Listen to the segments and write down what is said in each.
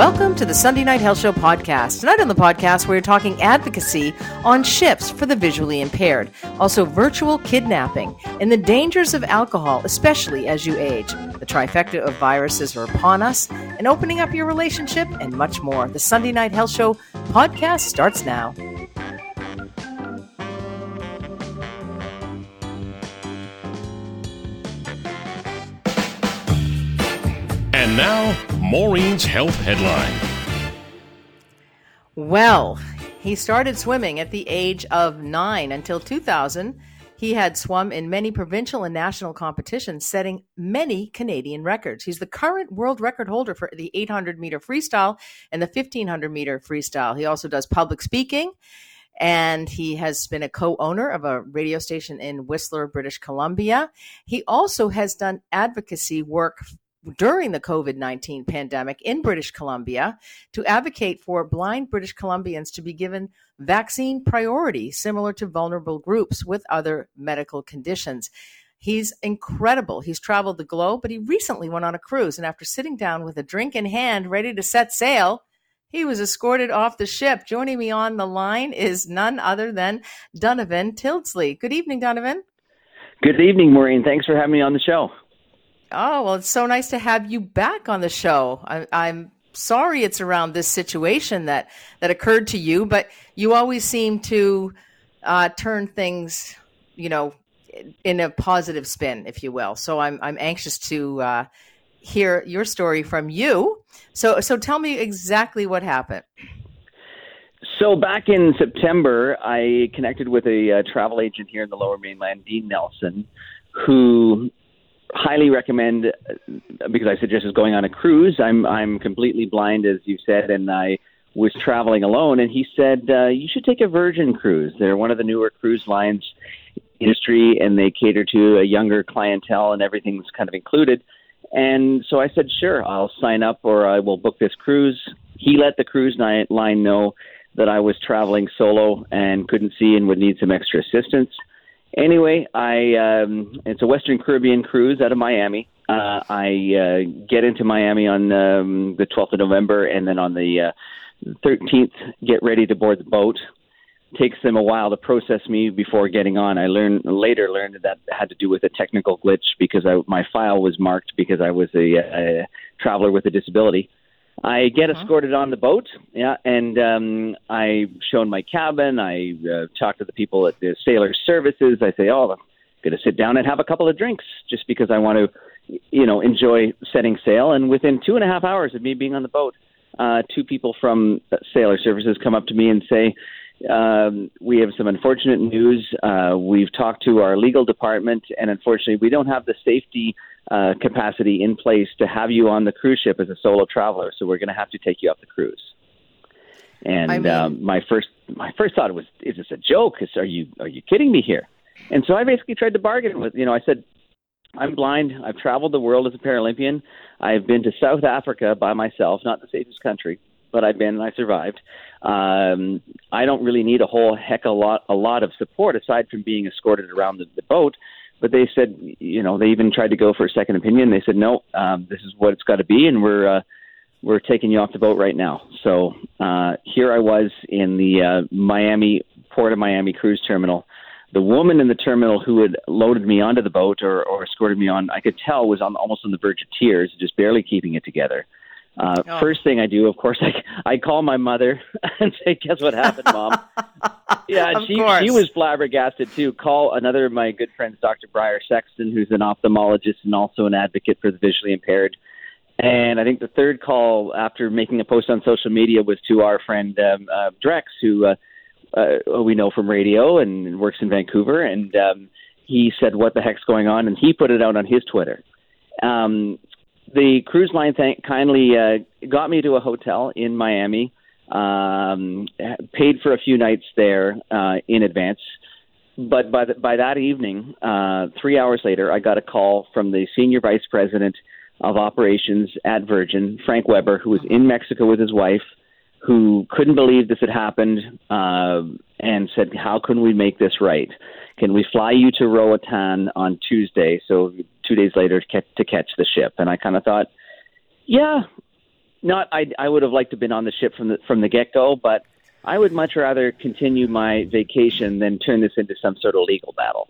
Welcome to the Sunday Night Health Show podcast. Tonight on the podcast, we're talking advocacy on ships for the visually impaired, also virtual kidnapping, and the dangers of alcohol, especially as you age. The trifecta of viruses are upon us, and opening up your relationship, and much more. The Sunday Night Health Show podcast starts now. And now, Maureen's Health Headline. Well, he started swimming at the age of nine. Until 2000, he had swum in many provincial and national competitions, setting many Canadian records. He's the current world record holder for the 800 meter freestyle and the 1500 meter freestyle. He also does public speaking and he has been a co-owner of a radio station in Whistler, British Columbia. He also has done advocacy work during the COVID 19 pandemic in British Columbia to advocate for blind British Columbians to be given vaccine priority, similar to vulnerable groups with other medical conditions. He's incredible. He's traveled the globe, but he recently went on a cruise. And after sitting down with a drink in hand, ready to set sail, he was escorted off the ship. Joining me on the line is none other than Donovan Tildesley. Good evening, Donovan. Good evening, Maureen. Thanks for having me on the show. Oh, well, it's so nice to have you back on the show. I, I'm sorry it's around this situation that, that occurred to you, but you always seem to uh, turn things, you know, in a positive spin, if you will. So I'm, I'm anxious to uh, hear your story from you. So, so tell me exactly what happened. So back in September, I connected with a uh, travel agent here in the Lower Mainland, Dean Nelson, who highly recommend because I suggested going on a cruise. I'm I'm completely blind, as you said, and I was traveling alone. And he said uh, you should take a Virgin cruise. They're one of the newer cruise lines industry, and they cater to a younger clientele, and everything's kind of included. And so I said, sure, I'll sign up, or I will book this cruise. He let the cruise line know that I was traveling solo and couldn't see and would need some extra assistance. Anyway, I um, it's a Western Caribbean cruise out of Miami. Uh, I uh, get into Miami on um, the 12th of November, and then on the uh, 13th, get ready to board the boat. Takes them a while to process me before getting on. I learned later learned that, that had to do with a technical glitch because I, my file was marked because I was a, a traveler with a disability. I get uh-huh. escorted on the boat, yeah, and um, I shown my cabin. I uh, talk to the people at the sailor services. I say, "Oh, I'm going to sit down and have a couple of drinks just because I want to, you know, enjoy setting sail." And within two and a half hours of me being on the boat, uh, two people from sailor services come up to me and say, um, we have some unfortunate news. Uh, we've talked to our legal department, and unfortunately, we don't have the safety uh, capacity in place to have you on the cruise ship as a solo traveler. So we're going to have to take you off the cruise. And I mean, um, my first my first thought was, is this a joke? Are you are you kidding me here? And so I basically tried to bargain with you know I said, I'm blind. I've traveled the world as a Paralympian. I've been to South Africa by myself, not the safest country, but I've been and I survived. Um, I don't really need a whole heck a lot a lot of support aside from being escorted around the, the boat but they said, you know, they even tried to go for a second opinion. They said, no, um, this is what it's got to be, and we're uh, we're taking you off the boat right now. So uh, here I was in the uh, Miami Port of Miami cruise terminal. The woman in the terminal who had loaded me onto the boat or, or escorted me on, I could tell was on almost on the verge of tears, just barely keeping it together. Uh, oh. First thing I do, of course, I I call my mother and say, "Guess what happened, mom?" yeah, she course. she was flabbergasted too. Call another of my good friends, Dr. Briar Sexton, who's an ophthalmologist and also an advocate for the visually impaired. And I think the third call after making a post on social media was to our friend um, uh, Drex, who uh, uh, we know from radio and works in Vancouver. And um, he said, "What the heck's going on?" And he put it out on his Twitter. Um, the cruise line thank- kindly uh, got me to a hotel in Miami. Um, paid for a few nights there uh, in advance, but by the, by that evening, uh, three hours later, I got a call from the senior vice president of operations at Virgin, Frank Weber, who was in Mexico with his wife, who couldn't believe this had happened, uh, and said, "How can we make this right? Can we fly you to Roatan on Tuesday?" So two days later to catch the ship. And I kind of thought, yeah, not I, I would have liked to have been on the ship from the from the get go, but I would much rather continue my vacation than turn this into some sort of legal battle.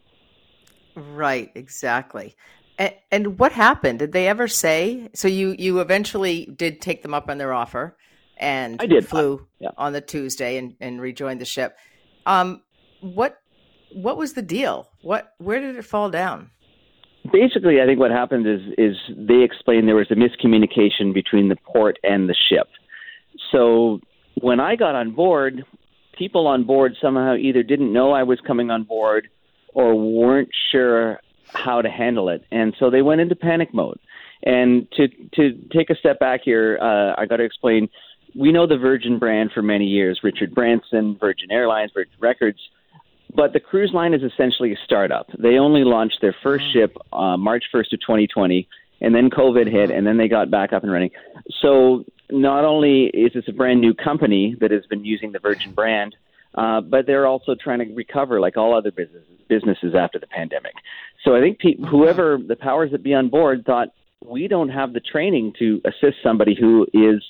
Right, exactly. And, and what happened? Did they ever say? So you you eventually did take them up on their offer, and I did. flew yeah. on the Tuesday and, and rejoined the ship. Um, what what was the deal? What where did it fall down? Basically, I think what happened is is they explained there was a miscommunication between the port and the ship. So when I got on board, people on board somehow either didn't know I was coming on board or weren't sure how to handle it, and so they went into panic mode. And to to take a step back here, uh, I got to explain. We know the Virgin brand for many years. Richard Branson, Virgin Airlines, Virgin Records but the cruise line is essentially a startup. They only launched their first mm-hmm. ship uh, March 1st of 2020, and then COVID hit, and then they got back up and running. So not only is this a brand new company that has been using the Virgin brand, uh, but they're also trying to recover like all other businesses, businesses after the pandemic. So I think pe- mm-hmm. whoever the powers that be on board thought we don't have the training to assist somebody who is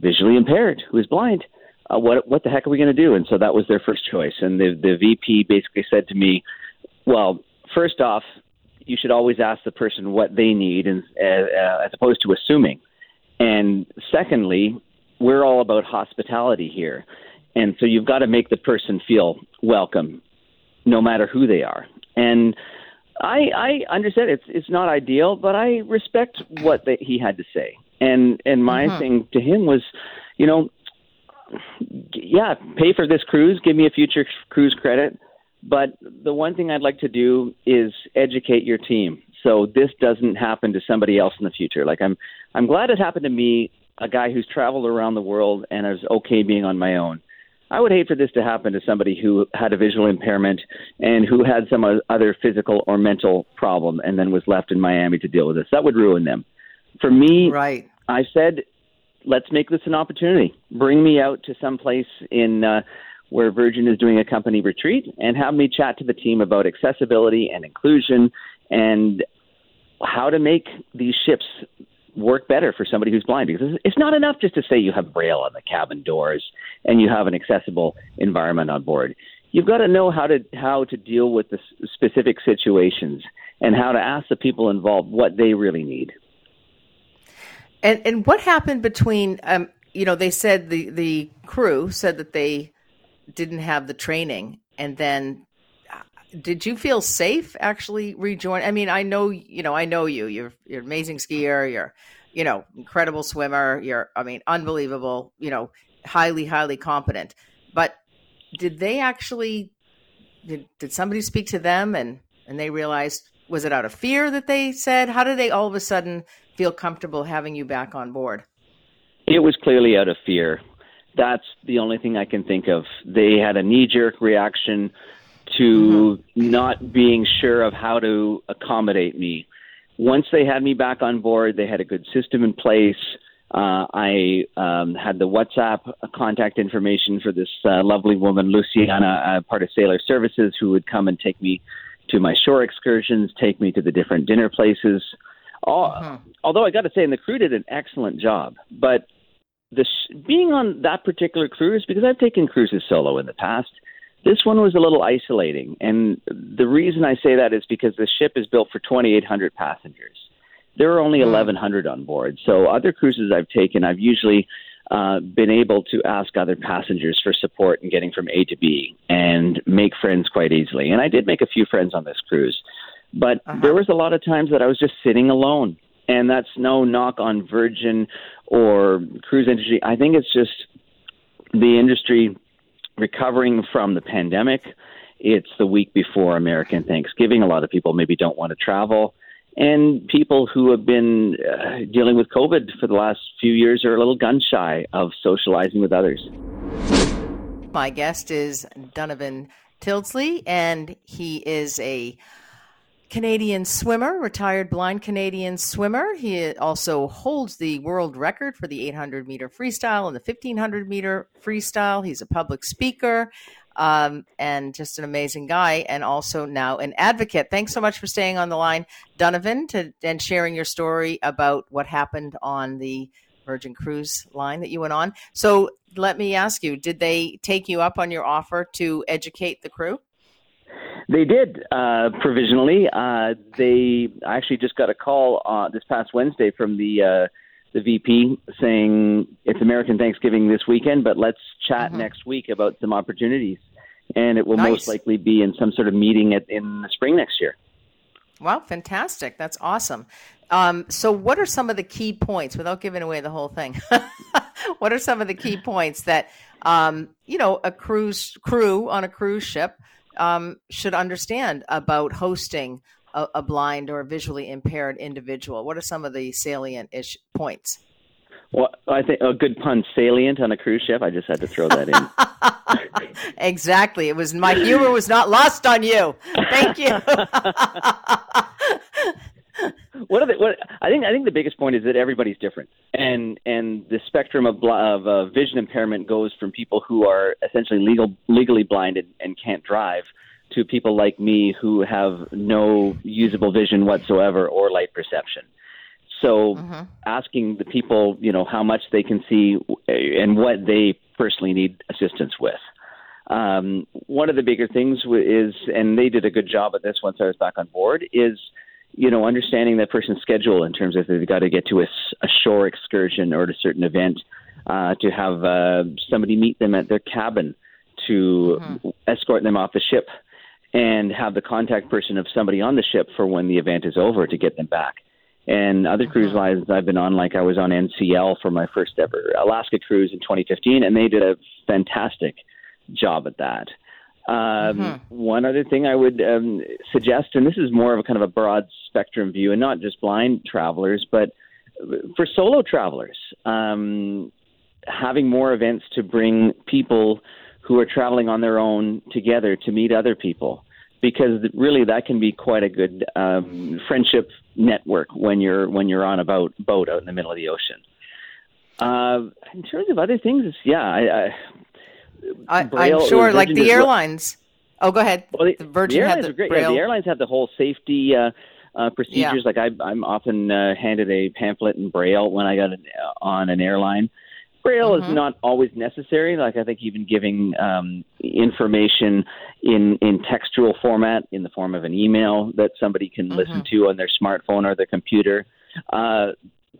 visually impaired, who is blind uh, what what the heck are we going to do? And so that was their first choice. And the the VP basically said to me, well, first off, you should always ask the person what they need, and uh, uh, as opposed to assuming. And secondly, we're all about hospitality here, and so you've got to make the person feel welcome, no matter who they are. And I I understand it's it's not ideal, but I respect what the, he had to say. And and my mm-hmm. thing to him was, you know, yeah, pay for this cruise, give me a future cruise credit. But the one thing I'd like to do is educate your team so this doesn't happen to somebody else in the future. Like I'm, I'm glad it happened to me, a guy who's traveled around the world and is okay being on my own. I would hate for this to happen to somebody who had a visual impairment and who had some other physical or mental problem and then was left in Miami to deal with this. That would ruin them. For me, right. I said let's make this an opportunity. Bring me out to some place in uh, where Virgin is doing a company retreat and have me chat to the team about accessibility and inclusion and how to make these ships work better for somebody who's blind. Because it's not enough just to say you have braille on the cabin doors and you have an accessible environment on board. You've got to know how to how to deal with the specific situations and how to ask the people involved what they really need and and what happened between um, you know they said the the crew said that they didn't have the training, and then uh, did you feel safe actually rejoin? I mean, I know you know I know you. You're you're an amazing skier. You're you know incredible swimmer. You're I mean unbelievable. You know highly highly competent. But did they actually did did somebody speak to them and and they realized was it out of fear that they said how did they all of a sudden feel comfortable having you back on board? It was clearly out of fear. That's the only thing I can think of. They had a knee jerk reaction to mm-hmm. not being sure of how to accommodate me. Once they had me back on board, they had a good system in place. Uh, I um, had the WhatsApp contact information for this uh, lovely woman, Luciana, uh, part of Sailor Services, who would come and take me to my shore excursions, take me to the different dinner places. All, uh-huh. Although I got to say, and the crew did an excellent job. But the sh- being on that particular cruise, because I've taken cruises solo in the past, this one was a little isolating. And the reason I say that is because the ship is built for 2,800 passengers. There are only 1,100 on board. So other cruises I've taken, I've usually uh, been able to ask other passengers for support in getting from A to B and make friends quite easily. And I did make a few friends on this cruise. But uh-huh. there was a lot of times that I was just sitting alone. And that's no knock on Virgin or cruise industry. I think it's just the industry recovering from the pandemic. It's the week before American Thanksgiving. A lot of people maybe don't want to travel. And people who have been uh, dealing with COVID for the last few years are a little gun shy of socializing with others. My guest is Donovan Tildesley, and he is a Canadian swimmer, retired blind Canadian swimmer. He also holds the world record for the 800 meter freestyle and the 1500 meter freestyle. He's a public speaker um, and just an amazing guy, and also now an advocate. Thanks so much for staying on the line, Donovan, to, and sharing your story about what happened on the Virgin Cruise line that you went on. So let me ask you: Did they take you up on your offer to educate the crew? They did uh, provisionally. Uh, they actually just got a call uh, this past Wednesday from the uh, the VP saying it's American Thanksgiving this weekend, but let's chat mm-hmm. next week about some opportunities. And it will nice. most likely be in some sort of meeting at, in the spring next year. Wow, fantastic! That's awesome. Um, so, what are some of the key points, without giving away the whole thing? what are some of the key points that um, you know a cruise crew on a cruise ship um, should understand about hosting a, a, blind or visually impaired individual? What are some of the salient ish points? Well, I think a good pun, salient on a cruise ship. I just had to throw that in. exactly. It was my humor was not lost on you. Thank you. what, are the, what I think I think the biggest point is that everybody's different, and and the spectrum of of uh, vision impairment goes from people who are essentially legal legally blinded and can't drive to people like me who have no usable vision whatsoever or light perception. So mm-hmm. asking the people, you know, how much they can see and what they personally need assistance with. Um, one of the bigger things is, and they did a good job at this once I was back on board, is you know understanding that person's schedule in terms of they've got to get to a, a shore excursion or a certain event, uh, to have uh, somebody meet them at their cabin, to mm-hmm. escort them off the ship and have the contact person of somebody on the ship for when the event is over to get them back. And other cruise uh-huh. lines I've been on, like I was on NCL for my first ever Alaska cruise in 2015, and they did a fantastic job at that. Um, mm-hmm. One other thing I would um, suggest, and this is more of a kind of a broad spectrum view, and not just blind travelers, but for solo travelers, um, having more events to bring people who are traveling on their own together to meet other people because really that can be quite a good um, friendship network when you're when you're on a boat boat out in the middle of the ocean. Uh, in terms of other things, yeah, I, I, Braille, I'm sure, like the airlines. Oh, go ahead. Well, the, the Virgin the airlines the are great. Yeah, the airlines have the whole safety uh, uh, procedures. Yeah. Like I, I'm often uh, handed a pamphlet in Braille when I got an, on an airline. Braille mm-hmm. is not always necessary. Like I think even giving um, information in in textual format in the form of an email that somebody can mm-hmm. listen to on their smartphone or their computer. Uh,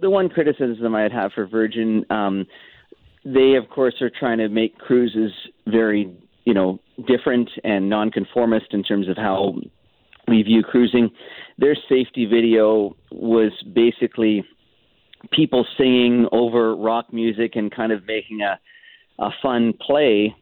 the one criticism I'd have for Virgin, um, they of course are trying to make cruises very you know different and nonconformist in terms of how we view cruising. Their safety video was basically people singing over rock music and kind of making a a fun play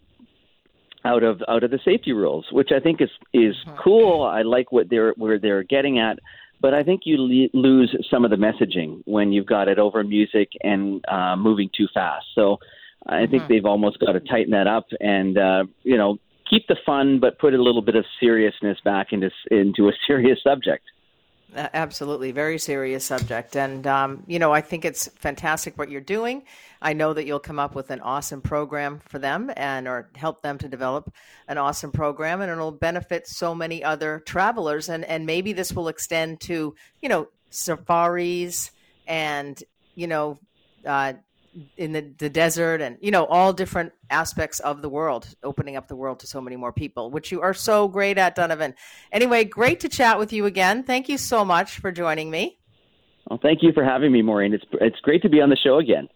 out of out of the safety rules, which I think is is cool. I like what they're where they're getting at, but I think you le- lose some of the messaging when you've got it over music and uh, moving too fast. So I think mm-hmm. they've almost got to tighten that up and uh, you know keep the fun, but put a little bit of seriousness back into into a serious subject. Absolutely, very serious subject, and um, you know I think it's fantastic what you're doing. I know that you'll come up with an awesome program for them, and or help them to develop an awesome program, and it'll benefit so many other travelers, and and maybe this will extend to you know safaris and you know uh, in the, the desert and you know all different aspects of the world opening up the world to so many more people which you are so great at donovan. Anyway great to chat with you again. Thank you so much for joining me. Well thank you for having me maureen. It's it's great to be on the show again.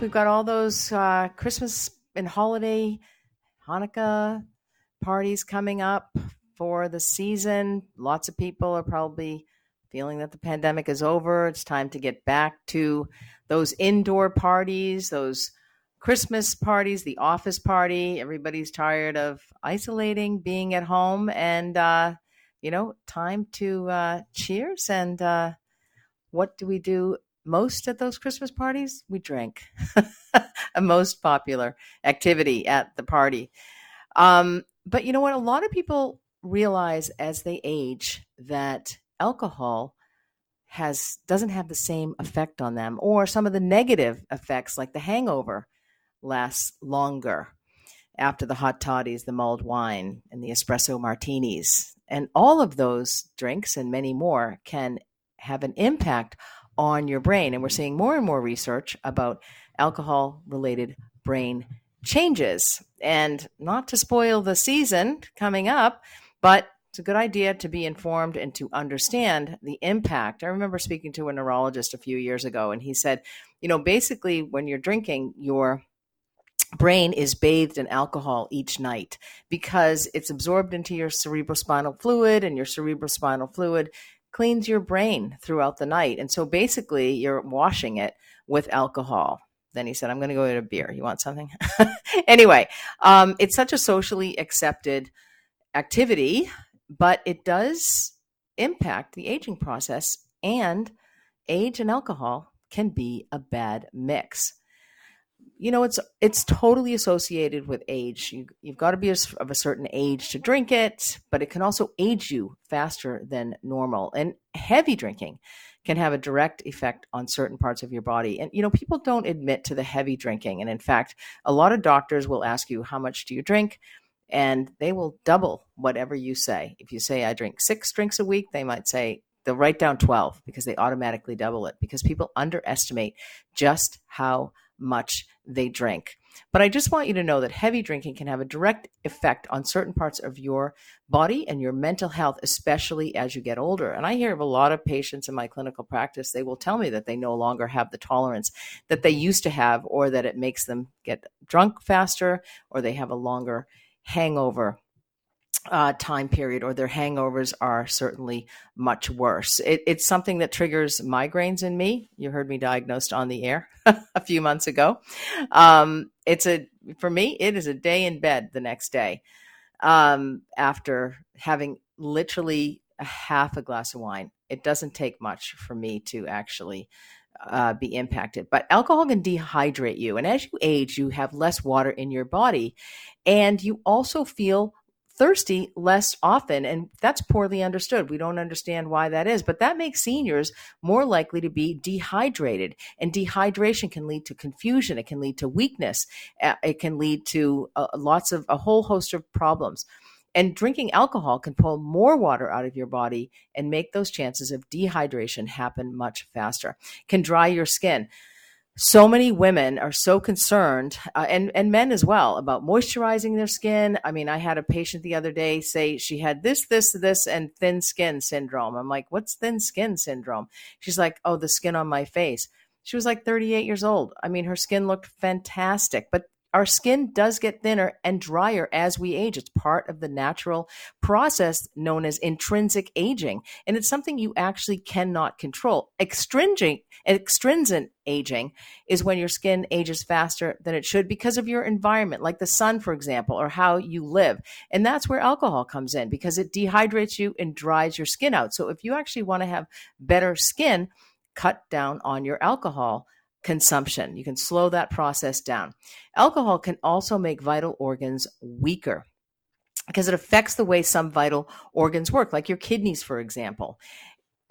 We've got all those uh, christmas and holiday hanukkah parties coming up for the season. Lots of people are probably feeling that the pandemic is over. It's time to get back to those indoor parties, those Christmas parties, the office party. Everybody's tired of isolating, being at home, and, uh, you know, time to uh, cheers. And uh, what do we do most at those Christmas parties? We drink, a most popular activity at the party. Um, but you know what? A lot of people realize as they age that alcohol has doesn't have the same effect on them or some of the negative effects like the hangover lasts longer after the hot toddies the mulled wine and the espresso martinis and all of those drinks and many more can have an impact on your brain. And we're seeing more and more research about alcohol related brain changes. And not to spoil the season coming up, but it's a good idea to be informed and to understand the impact. I remember speaking to a neurologist a few years ago, and he said, you know, basically, when you're drinking, your brain is bathed in alcohol each night because it's absorbed into your cerebrospinal fluid, and your cerebrospinal fluid cleans your brain throughout the night. And so basically, you're washing it with alcohol. Then he said, I'm going to go get a beer. You want something? anyway, um, it's such a socially accepted activity but it does impact the aging process and age and alcohol can be a bad mix. You know it's it's totally associated with age. You, you've got to be of a certain age to drink it but it can also age you faster than normal. And heavy drinking can have a direct effect on certain parts of your body. And you know people don't admit to the heavy drinking. And in fact a lot of doctors will ask you how much do you drink and they will double whatever you say. If you say I drink six drinks a week, they might say they'll write down 12 because they automatically double it because people underestimate just how much they drink. But I just want you to know that heavy drinking can have a direct effect on certain parts of your body and your mental health, especially as you get older. And I hear of a lot of patients in my clinical practice, they will tell me that they no longer have the tolerance that they used to have, or that it makes them get drunk faster, or they have a longer hangover uh, time period or their hangovers are certainly much worse. It, it's something that triggers migraines in me. You heard me diagnosed on the air a few months ago. Um, it's a for me, it is a day in bed the next day um, after having literally a half a glass of wine. It doesn't take much for me to actually uh, be impacted. But alcohol can dehydrate you. And as you age, you have less water in your body. And you also feel thirsty less often. And that's poorly understood. We don't understand why that is. But that makes seniors more likely to be dehydrated. And dehydration can lead to confusion, it can lead to weakness, uh, it can lead to uh, lots of a whole host of problems. And drinking alcohol can pull more water out of your body and make those chances of dehydration happen much faster. Can dry your skin. So many women are so concerned, uh, and and men as well, about moisturizing their skin. I mean, I had a patient the other day say she had this, this, this, and thin skin syndrome. I'm like, what's thin skin syndrome? She's like, oh, the skin on my face. She was like 38 years old. I mean, her skin looked fantastic, but our skin does get thinner and drier as we age. It's part of the natural process known as intrinsic aging. And it's something you actually cannot control. Extrinsic, extrinsic aging is when your skin ages faster than it should because of your environment, like the sun, for example, or how you live. And that's where alcohol comes in because it dehydrates you and dries your skin out. So if you actually want to have better skin, cut down on your alcohol consumption. You can slow that process down. Alcohol can also make vital organs weaker because it affects the way some vital organs work, like your kidneys, for example.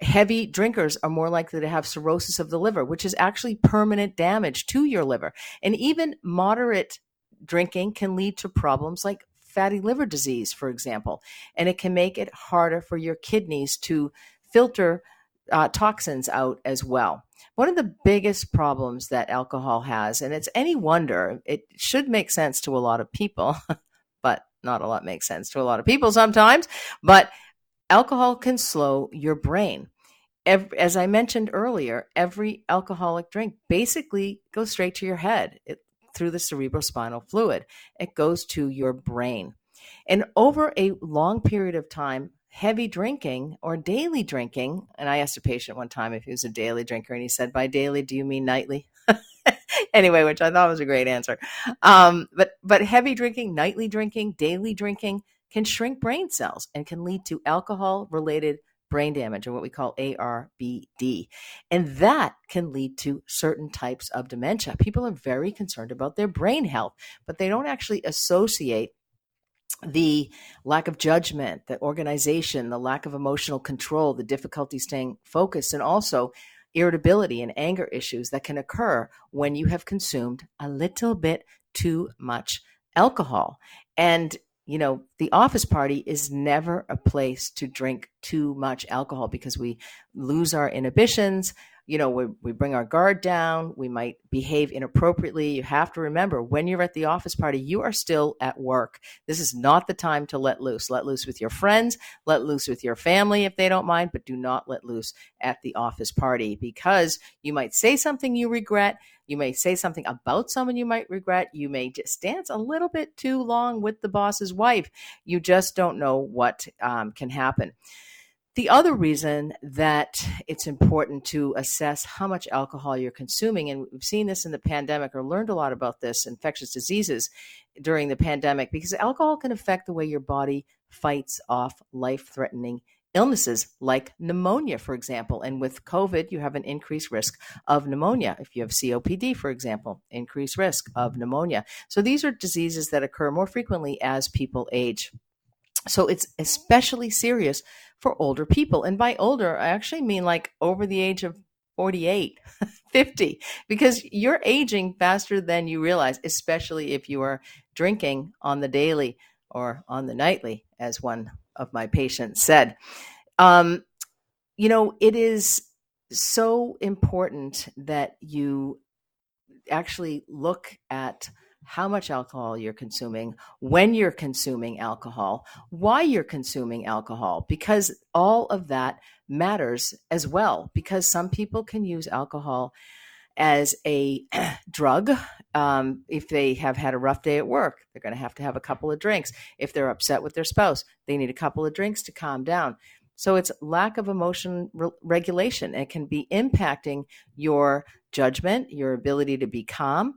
Heavy drinkers are more likely to have cirrhosis of the liver, which is actually permanent damage to your liver. And even moderate drinking can lead to problems like fatty liver disease, for example. And it can make it harder for your kidneys to filter uh, toxins out as well. One of the biggest problems that alcohol has, and it's any wonder, it should make sense to a lot of people, but not a lot makes sense to a lot of people sometimes. But alcohol can slow your brain. As I mentioned earlier, every alcoholic drink basically goes straight to your head it, through the cerebrospinal fluid. It goes to your brain. And over a long period of time, heavy drinking or daily drinking. And I asked a patient one time if he was a daily drinker, and he said, By daily, do you mean nightly? anyway, which I thought was a great answer. Um, but but heavy drinking, nightly drinking, daily drinking can shrink brain cells and can lead to alcohol related brain damage or what we call ARBD. And that can lead to certain types of dementia. People are very concerned about their brain health, but they don't actually associate the lack of judgment, the organization, the lack of emotional control, the difficulty staying focused, and also irritability and anger issues that can occur when you have consumed a little bit too much alcohol. And you know, the office party is never a place to drink too much alcohol because we lose our inhibitions. You know, we, we bring our guard down. We might behave inappropriately. You have to remember when you're at the office party, you are still at work. This is not the time to let loose. Let loose with your friends, let loose with your family if they don't mind, but do not let loose at the office party because you might say something you regret you may say something about someone you might regret. You may just dance a little bit too long with the boss's wife. You just don't know what um, can happen. The other reason that it's important to assess how much alcohol you're consuming, and we've seen this in the pandemic or learned a lot about this, infectious diseases during the pandemic, because alcohol can affect the way your body fights off life threatening illnesses like pneumonia, for example. And with COVID, you have an increased risk of pneumonia. If you have COPD, for example, increased risk of pneumonia. So these are diseases that occur more frequently as people age. So it's especially serious for older people. And by older, I actually mean like over the age of 48, 50, because you're aging faster than you realize, especially if you are drinking on the daily or on the nightly, as one of my patients said. Um, you know, it is so important that you actually look at how much alcohol you're consuming, when you're consuming alcohol, why you're consuming alcohol, because all of that matters as well. Because some people can use alcohol as a drug. Um, if they have had a rough day at work, they're going to have to have a couple of drinks. If they're upset with their spouse, they need a couple of drinks to calm down. So it's lack of emotion re- regulation. It can be impacting your judgment, your ability to be calm,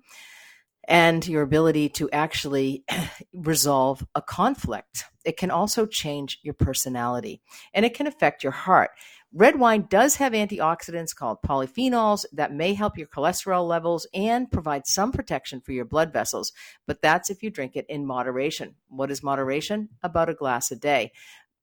and your ability to actually resolve a conflict. It can also change your personality and it can affect your heart. Red wine does have antioxidants called polyphenols that may help your cholesterol levels and provide some protection for your blood vessels, but that's if you drink it in moderation. What is moderation? About a glass a day.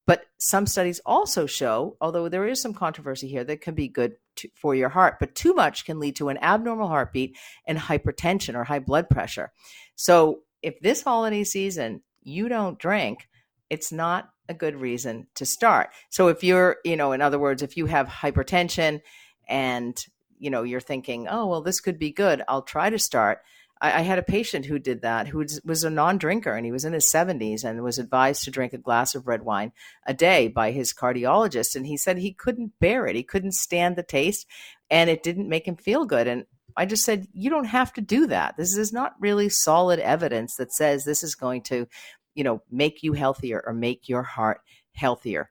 But some studies also show, although there is some controversy here, that can be good to, for your heart, but too much can lead to an abnormal heartbeat and hypertension or high blood pressure. So if this holiday season you don't drink, it's not a good reason to start. So if you're, you know, in other words, if you have hypertension and, you know, you're thinking, oh, well, this could be good, I'll try to start. I, I had a patient who did that, who was a non drinker and he was in his 70s and was advised to drink a glass of red wine a day by his cardiologist. And he said he couldn't bear it. He couldn't stand the taste and it didn't make him feel good. And I just said, you don't have to do that. This is not really solid evidence that says this is going to you know, make you healthier or make your heart healthier.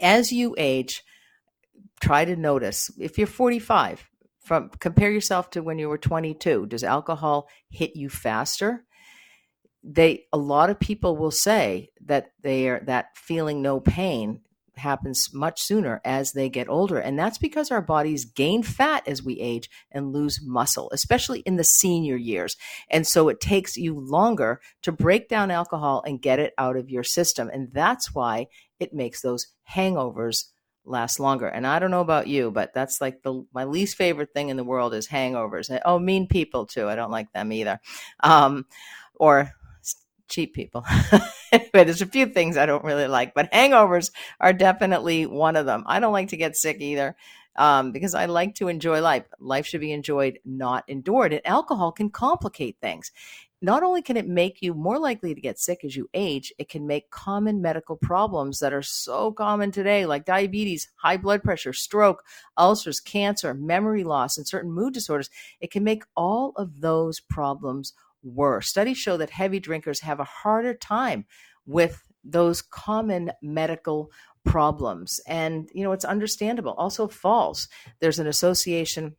As you age, try to notice if you're 45, from compare yourself to when you were 22. Does alcohol hit you faster? They a lot of people will say that they are that feeling no pain happens much sooner as they get older. And that's because our bodies gain fat as we age and lose muscle, especially in the senior years. And so it takes you longer to break down alcohol and get it out of your system. And that's why it makes those hangovers last longer. And I don't know about you, but that's like the my least favorite thing in the world is hangovers. Oh, mean people too. I don't like them either. Um, or cheap people. but there's a few things I don't really like, but hangovers are definitely one of them. I don't like to get sick either um, because I like to enjoy life. Life should be enjoyed, not endured. And alcohol can complicate things. Not only can it make you more likely to get sick as you age, it can make common medical problems that are so common today, like diabetes, high blood pressure, stroke, ulcers, cancer, memory loss, and certain mood disorders. It can make all of those problems worse. Studies show that heavy drinkers have a harder time with those common medical problems. And, you know, it's understandable. Also, falls. There's an association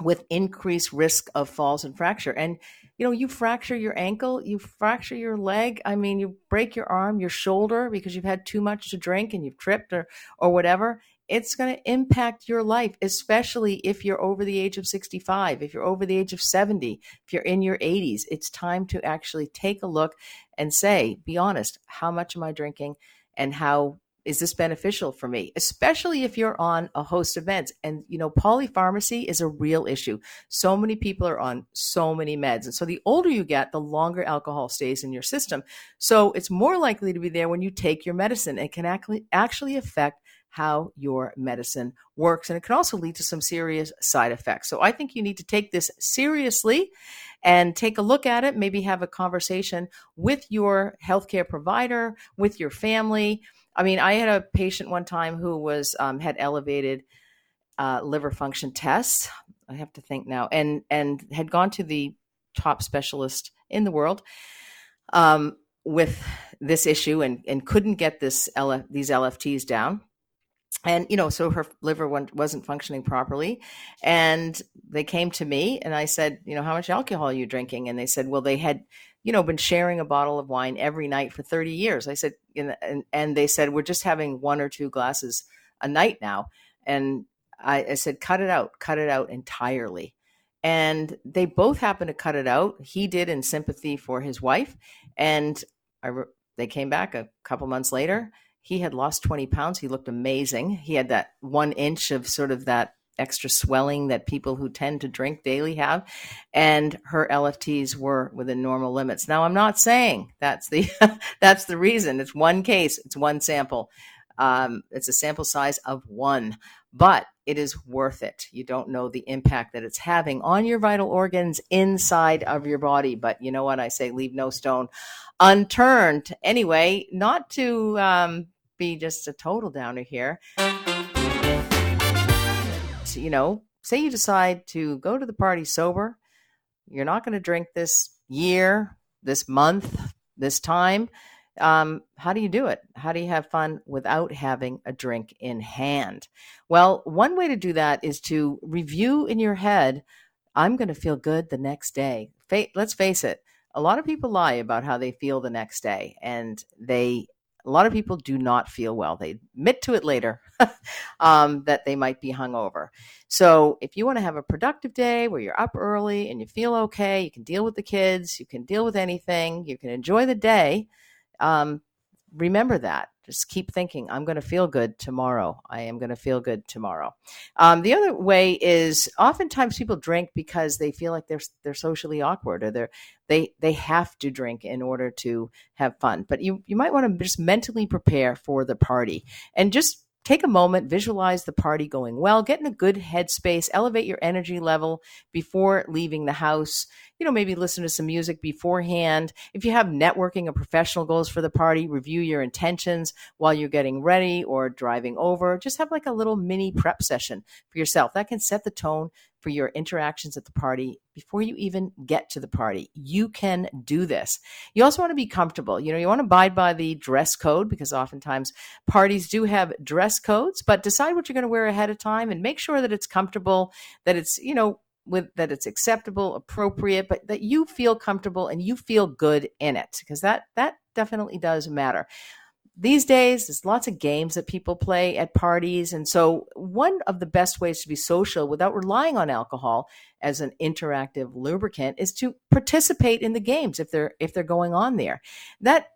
with increased risk of falls and fracture. And, you know, you fracture your ankle, you fracture your leg. I mean, you break your arm, your shoulder because you've had too much to drink and you've tripped or, or whatever it's going to impact your life, especially if you're over the age of 65, if you're over the age of 70, if you're in your 80s. It's time to actually take a look and say, be honest, how much am I drinking and how is this beneficial for me? Especially if you're on a host of meds. And you know polypharmacy is a real issue. So many people are on so many meds. And so the older you get the longer alcohol stays in your system. So it's more likely to be there when you take your medicine. It can actually actually affect how your medicine works. And it can also lead to some serious side effects. So i think you need to take this seriously and take a look at it. Maybe have a conversation with your healthcare provider with your family I mean, I had a patient one time who was um, had elevated uh, liver function tests. I have to think now, and and had gone to the top specialist in the world um, with this issue, and and couldn't get this LF, these LFTs down. And you know, so her liver wasn't functioning properly, and they came to me, and I said, you know, how much alcohol are you drinking? And they said, well, they had you know, been sharing a bottle of wine every night for 30 years. I said, and, and they said, we're just having one or two glasses a night now. And I, I said, cut it out, cut it out entirely. And they both happened to cut it out. He did in sympathy for his wife. And I, they came back a couple months later. He had lost 20 pounds. He looked amazing. He had that one inch of sort of that extra swelling that people who tend to drink daily have and her LFTs were within normal limits. Now I'm not saying that's the that's the reason. It's one case, it's one sample. Um, it's a sample size of one, but it is worth it. You don't know the impact that it's having on your vital organs inside of your body. But you know what I say? Leave no stone unturned. Anyway, not to um, be just a total downer here you know, say you decide to go to the party sober, you're not going to drink this year, this month, this time. Um, how do you do it? How do you have fun without having a drink in hand? Well, one way to do that is to review in your head I'm going to feel good the next day. Let's face it, a lot of people lie about how they feel the next day, and they a lot of people do not feel well. They admit to it later um, that they might be hungover. So, if you want to have a productive day where you're up early and you feel okay, you can deal with the kids, you can deal with anything, you can enjoy the day. Um, remember that. Just keep thinking, I'm going to feel good tomorrow. I am going to feel good tomorrow. Um, the other way is oftentimes people drink because they feel like they're they're socially awkward or they're they they have to drink in order to have fun. But you you might want to just mentally prepare for the party and just take a moment, visualize the party going well, get in a good headspace, elevate your energy level before leaving the house. You know, maybe listen to some music beforehand. If you have networking or professional goals for the party, review your intentions while you're getting ready or driving over. Just have like a little mini prep session for yourself. That can set the tone for your interactions at the party before you even get to the party. You can do this. You also want to be comfortable. You know, you want to abide by the dress code because oftentimes parties do have dress codes, but decide what you're going to wear ahead of time and make sure that it's comfortable, that it's, you know, with that it's acceptable, appropriate, but that you feel comfortable and you feel good in it because that that definitely does matter. These days there's lots of games that people play at parties and so one of the best ways to be social without relying on alcohol as an interactive lubricant is to participate in the games if they're if they're going on there. That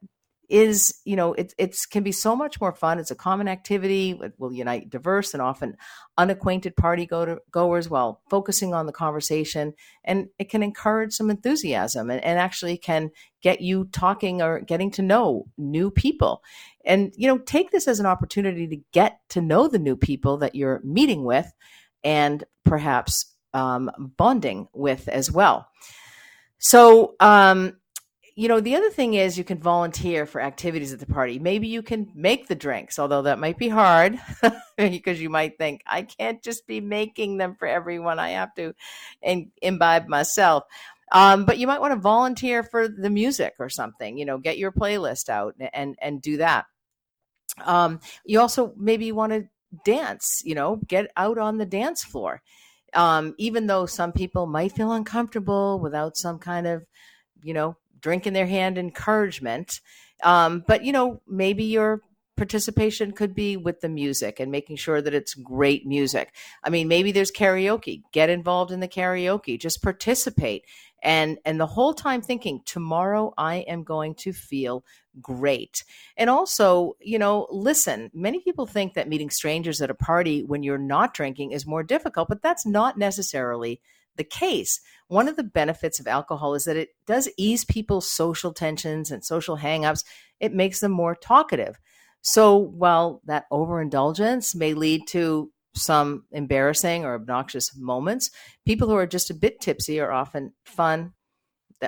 is you know it it's can be so much more fun. It's a common activity it will unite diverse and often unacquainted party go goers while focusing on the conversation. And it can encourage some enthusiasm and, and actually can get you talking or getting to know new people. And you know take this as an opportunity to get to know the new people that you're meeting with and perhaps um, bonding with as well. So um, you know, the other thing is you can volunteer for activities at the party. Maybe you can make the drinks, although that might be hard because you might think, I can't just be making them for everyone. I have to and imbibe myself. Um, but you might want to volunteer for the music or something, you know, get your playlist out and, and do that. Um, you also maybe want to dance, you know, get out on the dance floor. Um, even though some people might feel uncomfortable without some kind of, you know, drink in their hand encouragement. Um, but, you know, maybe your participation could be with the music and making sure that it's great music. I mean, maybe there's karaoke. Get involved in the karaoke. Just participate and and the whole time thinking tomorrow I am going to feel great. And also, you know, listen, many people think that meeting strangers at a party when you're not drinking is more difficult, but that's not necessarily the case. One of the benefits of alcohol is that it does ease people's social tensions and social hangups. It makes them more talkative. So while that overindulgence may lead to some embarrassing or obnoxious moments, people who are just a bit tipsy are often fun,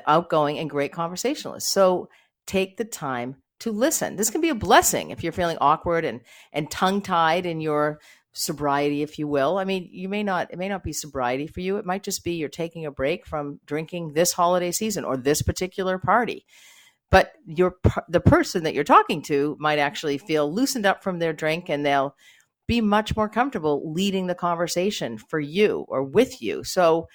outgoing, and great conversationalists. So take the time to listen. This can be a blessing if you're feeling awkward and and tongue tied in your sobriety, if you will. I mean, you may not, it may not be sobriety for you. It might just be you're taking a break from drinking this holiday season or this particular party. But your the person that you're talking to might actually feel loosened up from their drink and they'll be much more comfortable leading the conversation for you or with you. So,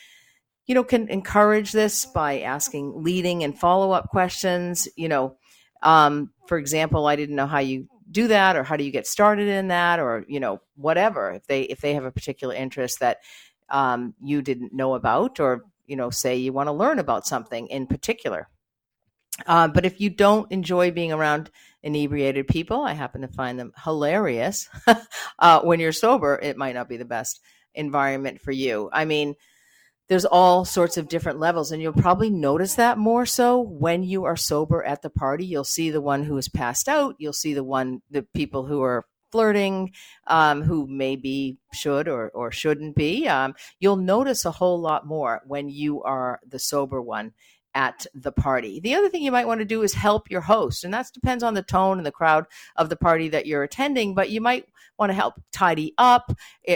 you know, can encourage this by asking leading and follow up questions. You know, um, for example, I didn't know how you do that or how do you get started in that or you know whatever if they if they have a particular interest that um, you didn't know about or you know say you want to learn about something in particular. Uh, but if you don't enjoy being around inebriated people i happen to find them hilarious uh, when you're sober it might not be the best environment for you. I mean there's all sorts of different levels and you'll probably notice that more so when you are sober at the party you'll see the one who is passed out you'll see the one the people who are flirting um, who maybe should or, or shouldn't be um, you'll notice a whole lot more when you are the sober one at the party. The other thing you might want to do is help your host, and that depends on the tone and the crowd of the party that you're attending. But you might want to help tidy up,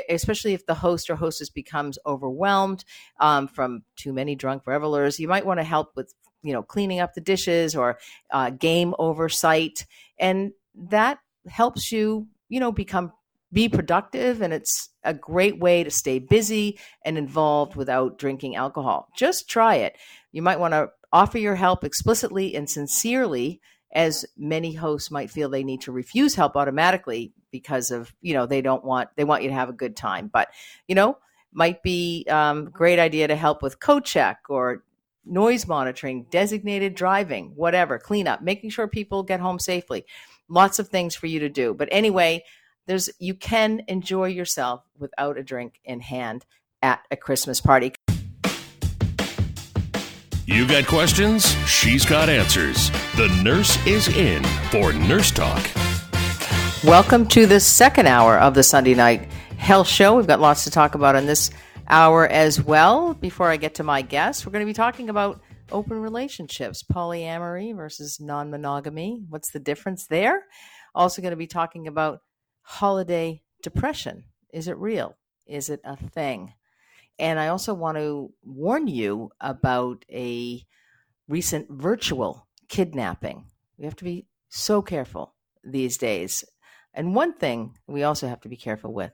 especially if the host or hostess becomes overwhelmed um, from too many drunk revelers. You might want to help with you know cleaning up the dishes or uh, game oversight, and that helps you you know become be productive and it's a great way to stay busy and involved without drinking alcohol. Just try it. You might want to offer your help explicitly and sincerely as many hosts might feel they need to refuse help automatically because of you know they don't want they want you to have a good time. But you know might be um, great idea to help with code check or noise monitoring designated driving whatever cleanup making sure people get home safely. Lots of things for you to do. But anyway there's you can enjoy yourself without a drink in hand at a christmas party you got questions? She's got answers. The nurse is in for Nurse Talk. Welcome to the second hour of the Sunday Night Health Show. We've got lots to talk about in this hour as well. Before I get to my guest, we're going to be talking about open relationships, polyamory versus non monogamy. What's the difference there? Also, going to be talking about holiday depression. Is it real? Is it a thing? And I also want to warn you about a recent virtual kidnapping. We have to be so careful these days. And one thing we also have to be careful with